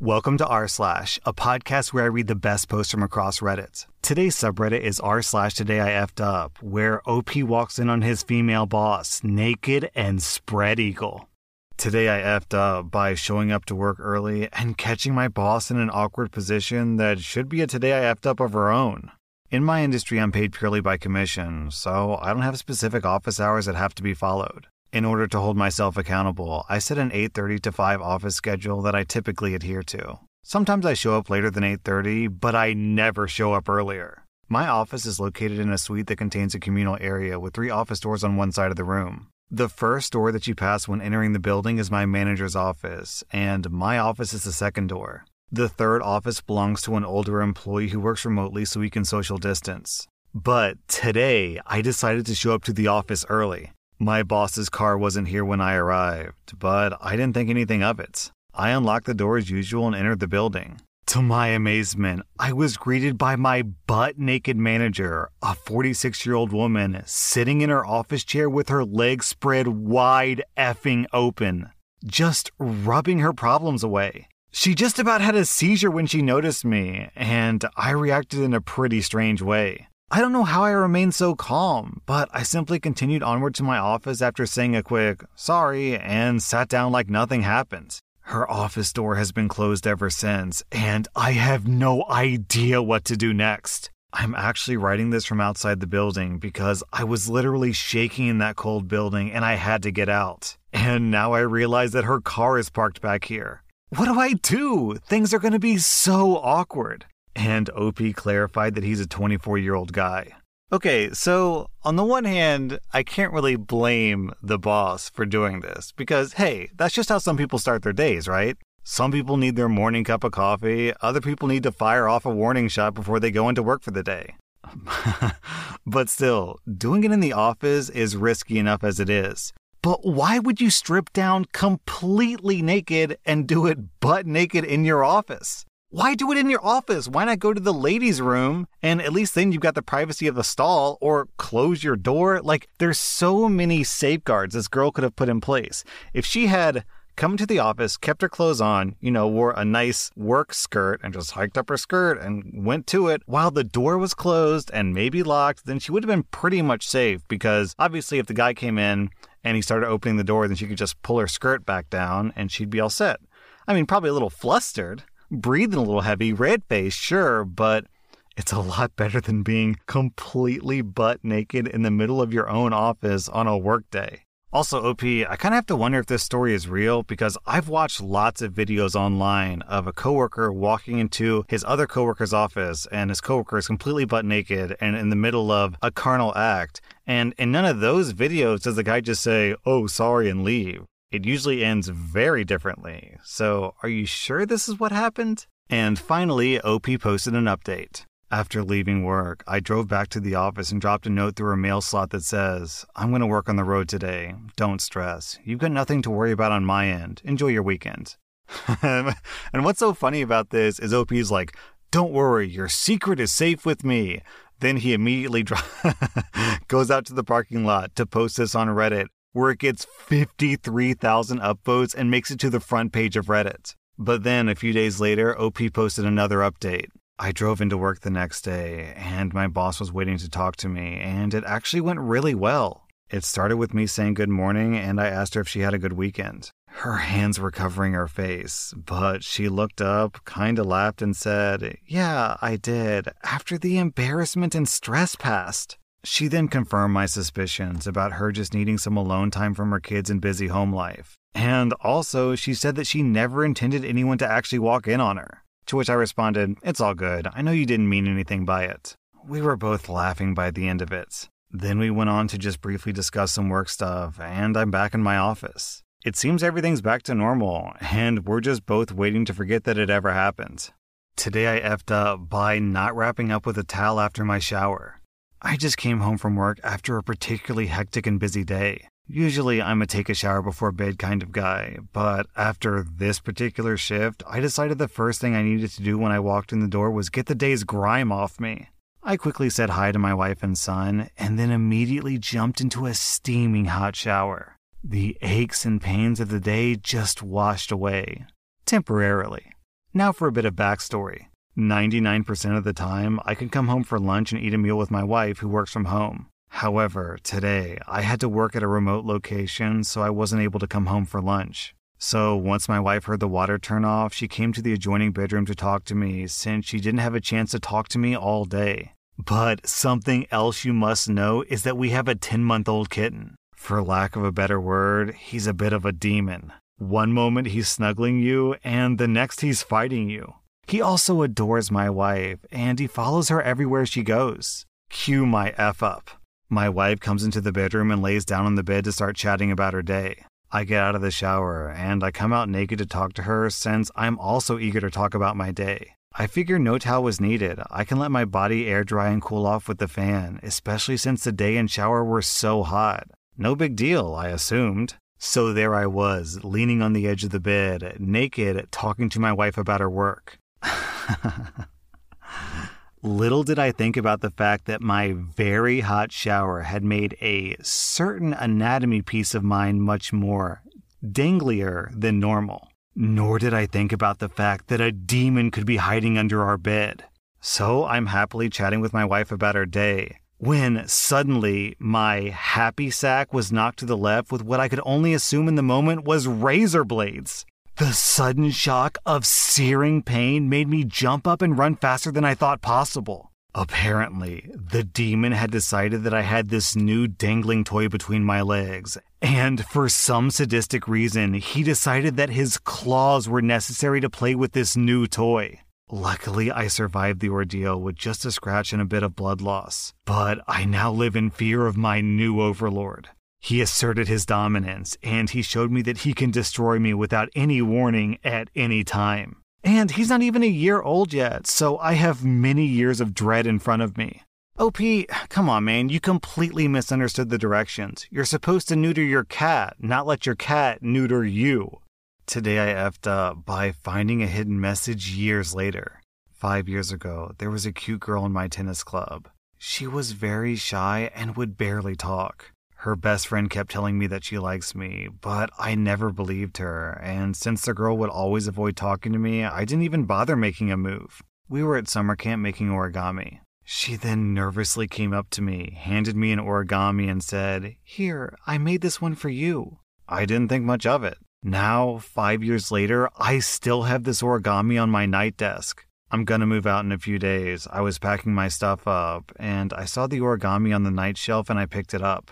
Welcome to r slash, a podcast where I read the best posts from across Reddit. Today's subreddit is r slash today I effed up, where OP walks in on his female boss, naked and spread eagle. Today I effed up by showing up to work early and catching my boss in an awkward position that should be a today I effed up of her own. In my industry, I'm paid purely by commission, so I don't have specific office hours that have to be followed. In order to hold myself accountable, I set an 8:30 to 5 office schedule that I typically adhere to. Sometimes I show up later than 8:30, but I never show up earlier. My office is located in a suite that contains a communal area with three office doors on one side of the room. The first door that you pass when entering the building is my manager's office, and my office is the second door. The third office belongs to an older employee who works remotely so we can social distance. But today, I decided to show up to the office early. My boss's car wasn't here when I arrived, but I didn't think anything of it. I unlocked the door as usual and entered the building. To my amazement, I was greeted by my butt naked manager, a 46 year old woman, sitting in her office chair with her legs spread wide effing open, just rubbing her problems away. She just about had a seizure when she noticed me, and I reacted in a pretty strange way. I don't know how I remained so calm, but I simply continued onward to my office after saying a quick sorry and sat down like nothing happened. Her office door has been closed ever since, and I have no idea what to do next. I'm actually writing this from outside the building because I was literally shaking in that cold building and I had to get out. And now I realize that her car is parked back here. What do I do? Things are going to be so awkward. And OP clarified that he's a 24 year old guy. Okay, so on the one hand, I can't really blame the boss for doing this because, hey, that's just how some people start their days, right? Some people need their morning cup of coffee, other people need to fire off a warning shot before they go into work for the day. but still, doing it in the office is risky enough as it is. But why would you strip down completely naked and do it butt naked in your office? Why do it in your office? Why not go to the ladies' room and at least then you've got the privacy of the stall or close your door? Like, there's so many safeguards this girl could have put in place. If she had come to the office, kept her clothes on, you know, wore a nice work skirt and just hiked up her skirt and went to it while the door was closed and maybe locked, then she would have been pretty much safe because obviously if the guy came in and he started opening the door, then she could just pull her skirt back down and she'd be all set. I mean, probably a little flustered breathing a little heavy, red face, sure, but it's a lot better than being completely butt naked in the middle of your own office on a workday. Also, OP, I kind of have to wonder if this story is real because I've watched lots of videos online of a coworker walking into his other coworker's office and his coworker is completely butt naked and in the middle of a carnal act. And in none of those videos does the guy just say, oh, sorry, and leave it usually ends very differently. So, are you sure this is what happened? And finally, OP posted an update. After leaving work, I drove back to the office and dropped a note through a mail slot that says, I'm going to work on the road today. Don't stress. You've got nothing to worry about on my end. Enjoy your weekend. and what's so funny about this is OP's like, Don't worry, your secret is safe with me. Then he immediately dro- goes out to the parking lot to post this on Reddit where it gets 53,000 upvotes and makes it to the front page of Reddit. But then a few days later, OP posted another update. I drove into work the next day, and my boss was waiting to talk to me, and it actually went really well. It started with me saying good morning, and I asked her if she had a good weekend. Her hands were covering her face, but she looked up, kinda laughed, and said, Yeah, I did, after the embarrassment and stress passed. She then confirmed my suspicions about her just needing some alone time from her kids and busy home life. And also, she said that she never intended anyone to actually walk in on her. To which I responded, It's all good. I know you didn't mean anything by it. We were both laughing by the end of it. Then we went on to just briefly discuss some work stuff, and I'm back in my office. It seems everything's back to normal, and we're just both waiting to forget that it ever happened. Today I effed up by not wrapping up with a towel after my shower. I just came home from work after a particularly hectic and busy day. Usually, I'm a take a shower before bed kind of guy, but after this particular shift, I decided the first thing I needed to do when I walked in the door was get the day's grime off me. I quickly said hi to my wife and son, and then immediately jumped into a steaming hot shower. The aches and pains of the day just washed away. Temporarily. Now for a bit of backstory. 99% of the time, I can come home for lunch and eat a meal with my wife who works from home. However, today, I had to work at a remote location, so I wasn't able to come home for lunch. So once my wife heard the water turn off, she came to the adjoining bedroom to talk to me since she didn't have a chance to talk to me all day. But something else you must know is that we have a 10 month old kitten. For lack of a better word, he's a bit of a demon. One moment he's snuggling you, and the next he's fighting you. He also adores my wife, and he follows her everywhere she goes. Cue my F up. My wife comes into the bedroom and lays down on the bed to start chatting about her day. I get out of the shower and I come out naked to talk to her since I'm also eager to talk about my day. I figure no towel was needed. I can let my body air dry and cool off with the fan, especially since the day and shower were so hot. No big deal, I assumed. So there I was, leaning on the edge of the bed, naked, talking to my wife about her work. Little did I think about the fact that my very hot shower had made a certain anatomy piece of mine much more danglier than normal. Nor did I think about the fact that a demon could be hiding under our bed. So I'm happily chatting with my wife about her day when suddenly my happy sack was knocked to the left with what I could only assume in the moment was razor blades. The sudden shock of searing pain made me jump up and run faster than I thought possible. Apparently, the demon had decided that I had this new dangling toy between my legs, and for some sadistic reason, he decided that his claws were necessary to play with this new toy. Luckily, I survived the ordeal with just a scratch and a bit of blood loss, but I now live in fear of my new overlord. He asserted his dominance, and he showed me that he can destroy me without any warning at any time. And he's not even a year old yet, so I have many years of dread in front of me. OP, come on, man, you completely misunderstood the directions. You're supposed to neuter your cat, not let your cat neuter you. Today I effed up by finding a hidden message years later. Five years ago, there was a cute girl in my tennis club. She was very shy and would barely talk. Her best friend kept telling me that she likes me, but I never believed her, and since the girl would always avoid talking to me, I didn't even bother making a move. We were at summer camp making origami. She then nervously came up to me, handed me an origami, and said, Here, I made this one for you. I didn't think much of it. Now, five years later, I still have this origami on my night desk. I'm gonna move out in a few days. I was packing my stuff up, and I saw the origami on the night shelf and I picked it up.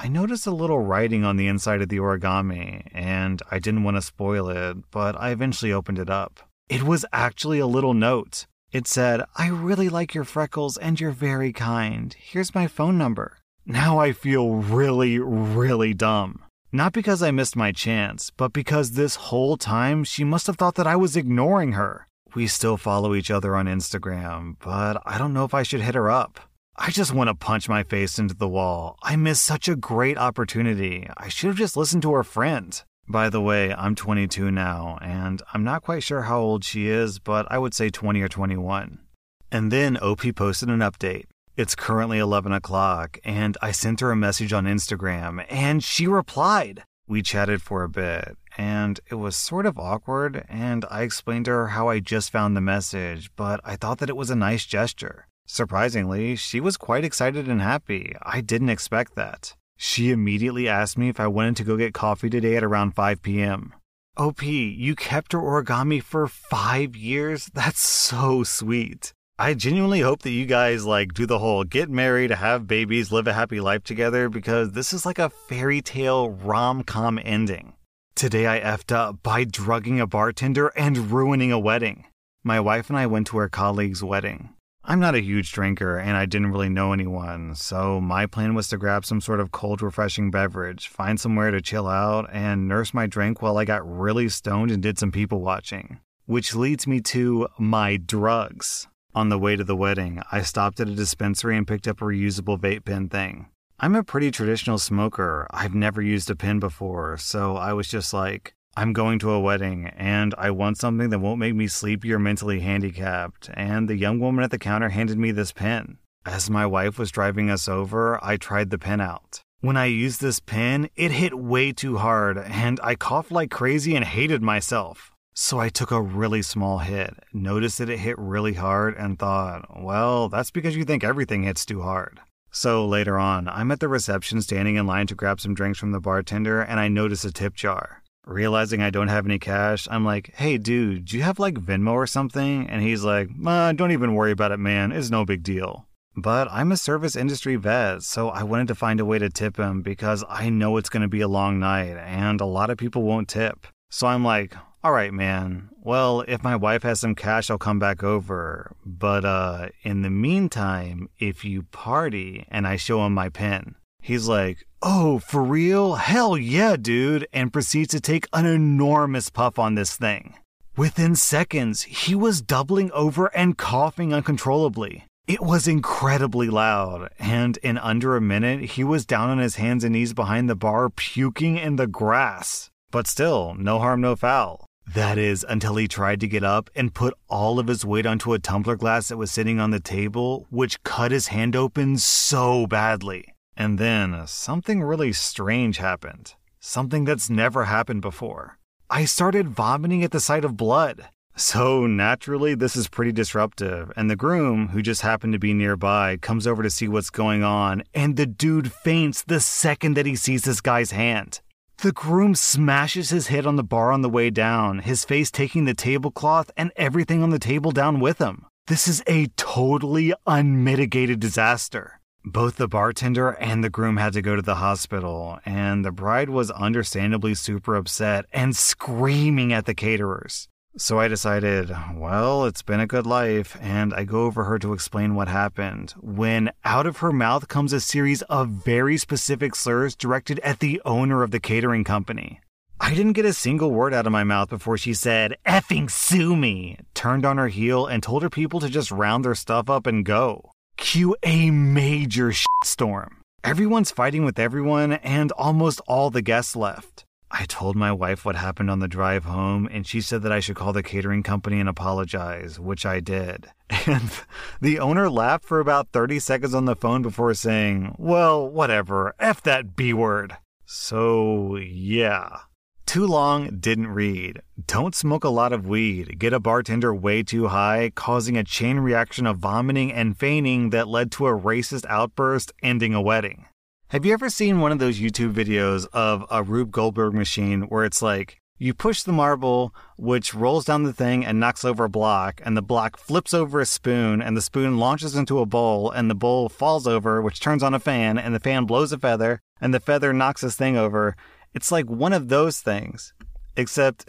I noticed a little writing on the inside of the origami, and I didn't want to spoil it, but I eventually opened it up. It was actually a little note. It said, I really like your freckles and you're very kind. Here's my phone number. Now I feel really, really dumb. Not because I missed my chance, but because this whole time she must have thought that I was ignoring her. We still follow each other on Instagram, but I don't know if I should hit her up. I just want to punch my face into the wall. I missed such a great opportunity. I should have just listened to her friend. By the way, I'm 22 now, and I'm not quite sure how old she is, but I would say 20 or 21. And then OP posted an update. It's currently 11 o'clock, and I sent her a message on Instagram, and she replied. We chatted for a bit, and it was sort of awkward, and I explained to her how I just found the message, but I thought that it was a nice gesture. Surprisingly, she was quite excited and happy. I didn't expect that. She immediately asked me if I wanted to go get coffee today at around 5 p.m. OP, you kept her origami for five years? That's so sweet. I genuinely hope that you guys like do the whole get married, have babies, live a happy life together because this is like a fairy tale rom com ending. Today I effed up by drugging a bartender and ruining a wedding. My wife and I went to our colleague's wedding. I'm not a huge drinker and I didn't really know anyone, so my plan was to grab some sort of cold, refreshing beverage, find somewhere to chill out, and nurse my drink while I got really stoned and did some people watching. Which leads me to my drugs. On the way to the wedding, I stopped at a dispensary and picked up a reusable vape pen thing. I'm a pretty traditional smoker. I've never used a pen before, so I was just like, I'm going to a wedding and I want something that won't make me sleepy or mentally handicapped. And the young woman at the counter handed me this pen. As my wife was driving us over, I tried the pen out. When I used this pen, it hit way too hard and I coughed like crazy and hated myself. So I took a really small hit, noticed that it hit really hard, and thought, well, that's because you think everything hits too hard. So later on, I'm at the reception standing in line to grab some drinks from the bartender, and I notice a tip jar. Realizing I don't have any cash, I'm like, hey dude, do you have like Venmo or something? And he's like, uh, don't even worry about it, man. It's no big deal. But I'm a service industry vet, so I wanted to find a way to tip him because I know it's going to be a long night and a lot of people won't tip. So I'm like, all right, man. Well, if my wife has some cash, I'll come back over. But uh, in the meantime, if you party and I show him my pen, he's like, oh, for real? Hell yeah, dude. And proceeds to take an enormous puff on this thing. Within seconds, he was doubling over and coughing uncontrollably. It was incredibly loud, and in under a minute, he was down on his hands and knees behind the bar, puking in the grass. But still, no harm, no foul. That is, until he tried to get up and put all of his weight onto a tumbler glass that was sitting on the table, which cut his hand open so badly. And then uh, something really strange happened. Something that's never happened before. I started vomiting at the sight of blood. So naturally, this is pretty disruptive. And the groom, who just happened to be nearby, comes over to see what's going on, and the dude faints the second that he sees this guy's hand. The groom smashes his head on the bar on the way down, his face taking the tablecloth and everything on the table down with him. This is a totally unmitigated disaster. Both the bartender and the groom had to go to the hospital, and the bride was understandably super upset and screaming at the caterers. So I decided, well, it's been a good life, and I go over her to explain what happened. When out of her mouth comes a series of very specific slurs directed at the owner of the catering company. I didn't get a single word out of my mouth before she said, effing sue me, turned on her heel, and told her people to just round their stuff up and go. Cue a major storm. Everyone's fighting with everyone, and almost all the guests left. I told my wife what happened on the drive home, and she said that I should call the catering company and apologize, which I did. And the owner laughed for about 30 seconds on the phone before saying, Well, whatever, F that B word. So, yeah. Too long, didn't read. Don't smoke a lot of weed. Get a bartender way too high, causing a chain reaction of vomiting and fainting that led to a racist outburst, ending a wedding. Have you ever seen one of those YouTube videos of a Rube Goldberg machine where it's like you push the marble, which rolls down the thing and knocks over a block, and the block flips over a spoon, and the spoon launches into a bowl, and the bowl falls over, which turns on a fan, and the fan blows a feather, and the feather knocks this thing over? It's like one of those things, except.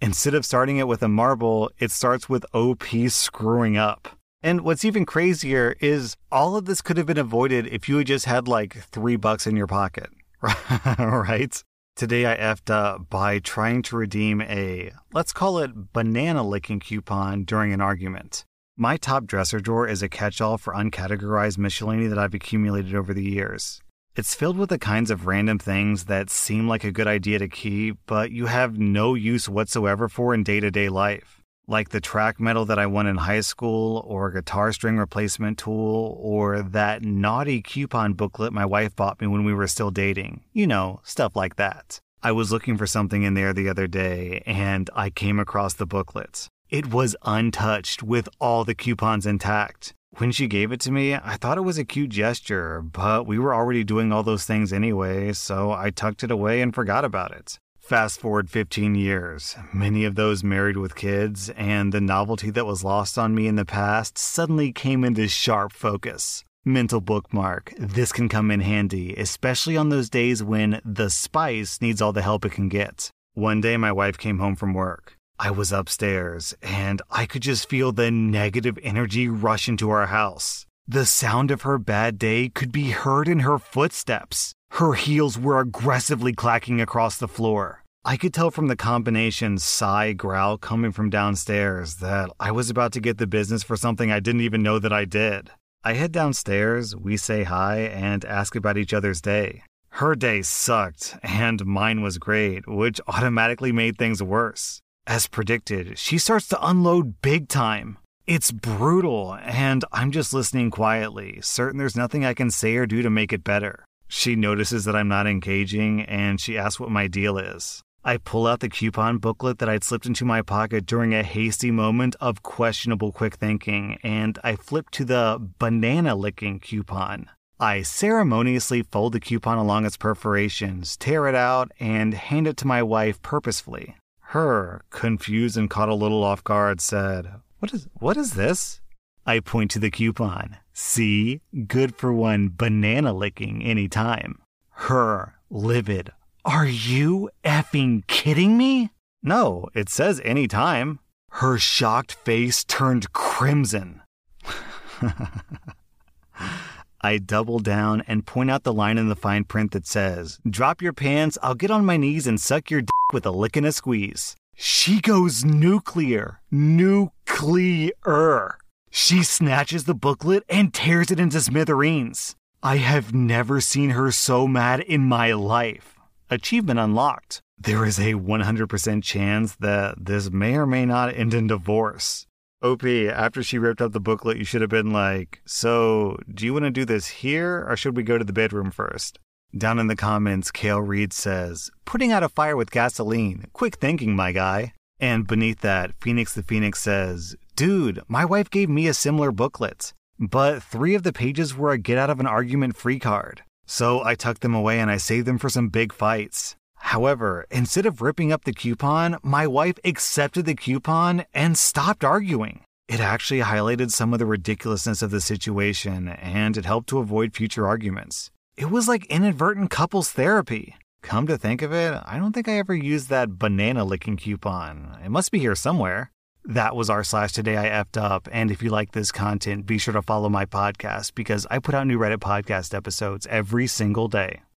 Instead of starting it with a marble, it starts with OP screwing up. And what's even crazier is all of this could have been avoided if you had just had like three bucks in your pocket, right? Today I effed up by trying to redeem a, let's call it banana licking coupon during an argument. My top dresser drawer is a catch all for uncategorized miscellany that I've accumulated over the years. It's filled with the kinds of random things that seem like a good idea to keep, but you have no use whatsoever for in day to day life like the track medal that I won in high school, or a guitar string replacement tool, or that naughty coupon booklet my wife bought me when we were still dating. You know, stuff like that. I was looking for something in there the other day, and I came across the booklet. It was untouched with all the coupons intact. When she gave it to me, I thought it was a cute gesture, but we were already doing all those things anyway, so I tucked it away and forgot about it. Fast forward 15 years, many of those married with kids, and the novelty that was lost on me in the past suddenly came into sharp focus. Mental bookmark. This can come in handy, especially on those days when the spice needs all the help it can get. One day, my wife came home from work. I was upstairs, and I could just feel the negative energy rush into our house. The sound of her bad day could be heard in her footsteps. Her heels were aggressively clacking across the floor. I could tell from the combination sigh growl coming from downstairs that I was about to get the business for something I didn't even know that I did. I head downstairs, we say hi, and ask about each other's day. Her day sucked, and mine was great, which automatically made things worse. As predicted, she starts to unload big time. It's brutal, and I'm just listening quietly, certain there's nothing I can say or do to make it better. She notices that I'm not engaging and she asks what my deal is. I pull out the coupon booklet that I'd slipped into my pocket during a hasty moment of questionable quick thinking, and I flip to the banana licking coupon. I ceremoniously fold the coupon along its perforations, tear it out, and hand it to my wife purposefully. Her, confused and caught a little off guard, said, What is what is this? I point to the coupon. See? Good for one banana licking anytime. Her, livid, are you effing kidding me? No, it says anytime. Her shocked face turned crimson. I double down and point out the line in the fine print that says, Drop your pants, I'll get on my knees and suck your d with a lick and a squeeze. She goes nuclear. Nuclear. She snatches the booklet and tears it into smithereens. I have never seen her so mad in my life. Achievement unlocked. There is a 100% chance that this may or may not end in divorce. OP, after she ripped up the booklet, you should have been like, So, do you want to do this here or should we go to the bedroom first? Down in the comments, Kale Reed says, Putting out a fire with gasoline. Quick thinking, my guy. And beneath that, Phoenix the Phoenix says, Dude, my wife gave me a similar booklet, but three of the pages were a get out of an argument free card. So I tucked them away and I saved them for some big fights. However, instead of ripping up the coupon, my wife accepted the coupon and stopped arguing. It actually highlighted some of the ridiculousness of the situation and it helped to avoid future arguments. It was like inadvertent couples therapy. Come to think of it, I don't think I ever used that banana licking coupon. It must be here somewhere. That was r slash today I effed up. And if you like this content, be sure to follow my podcast because I put out new Reddit podcast episodes every single day.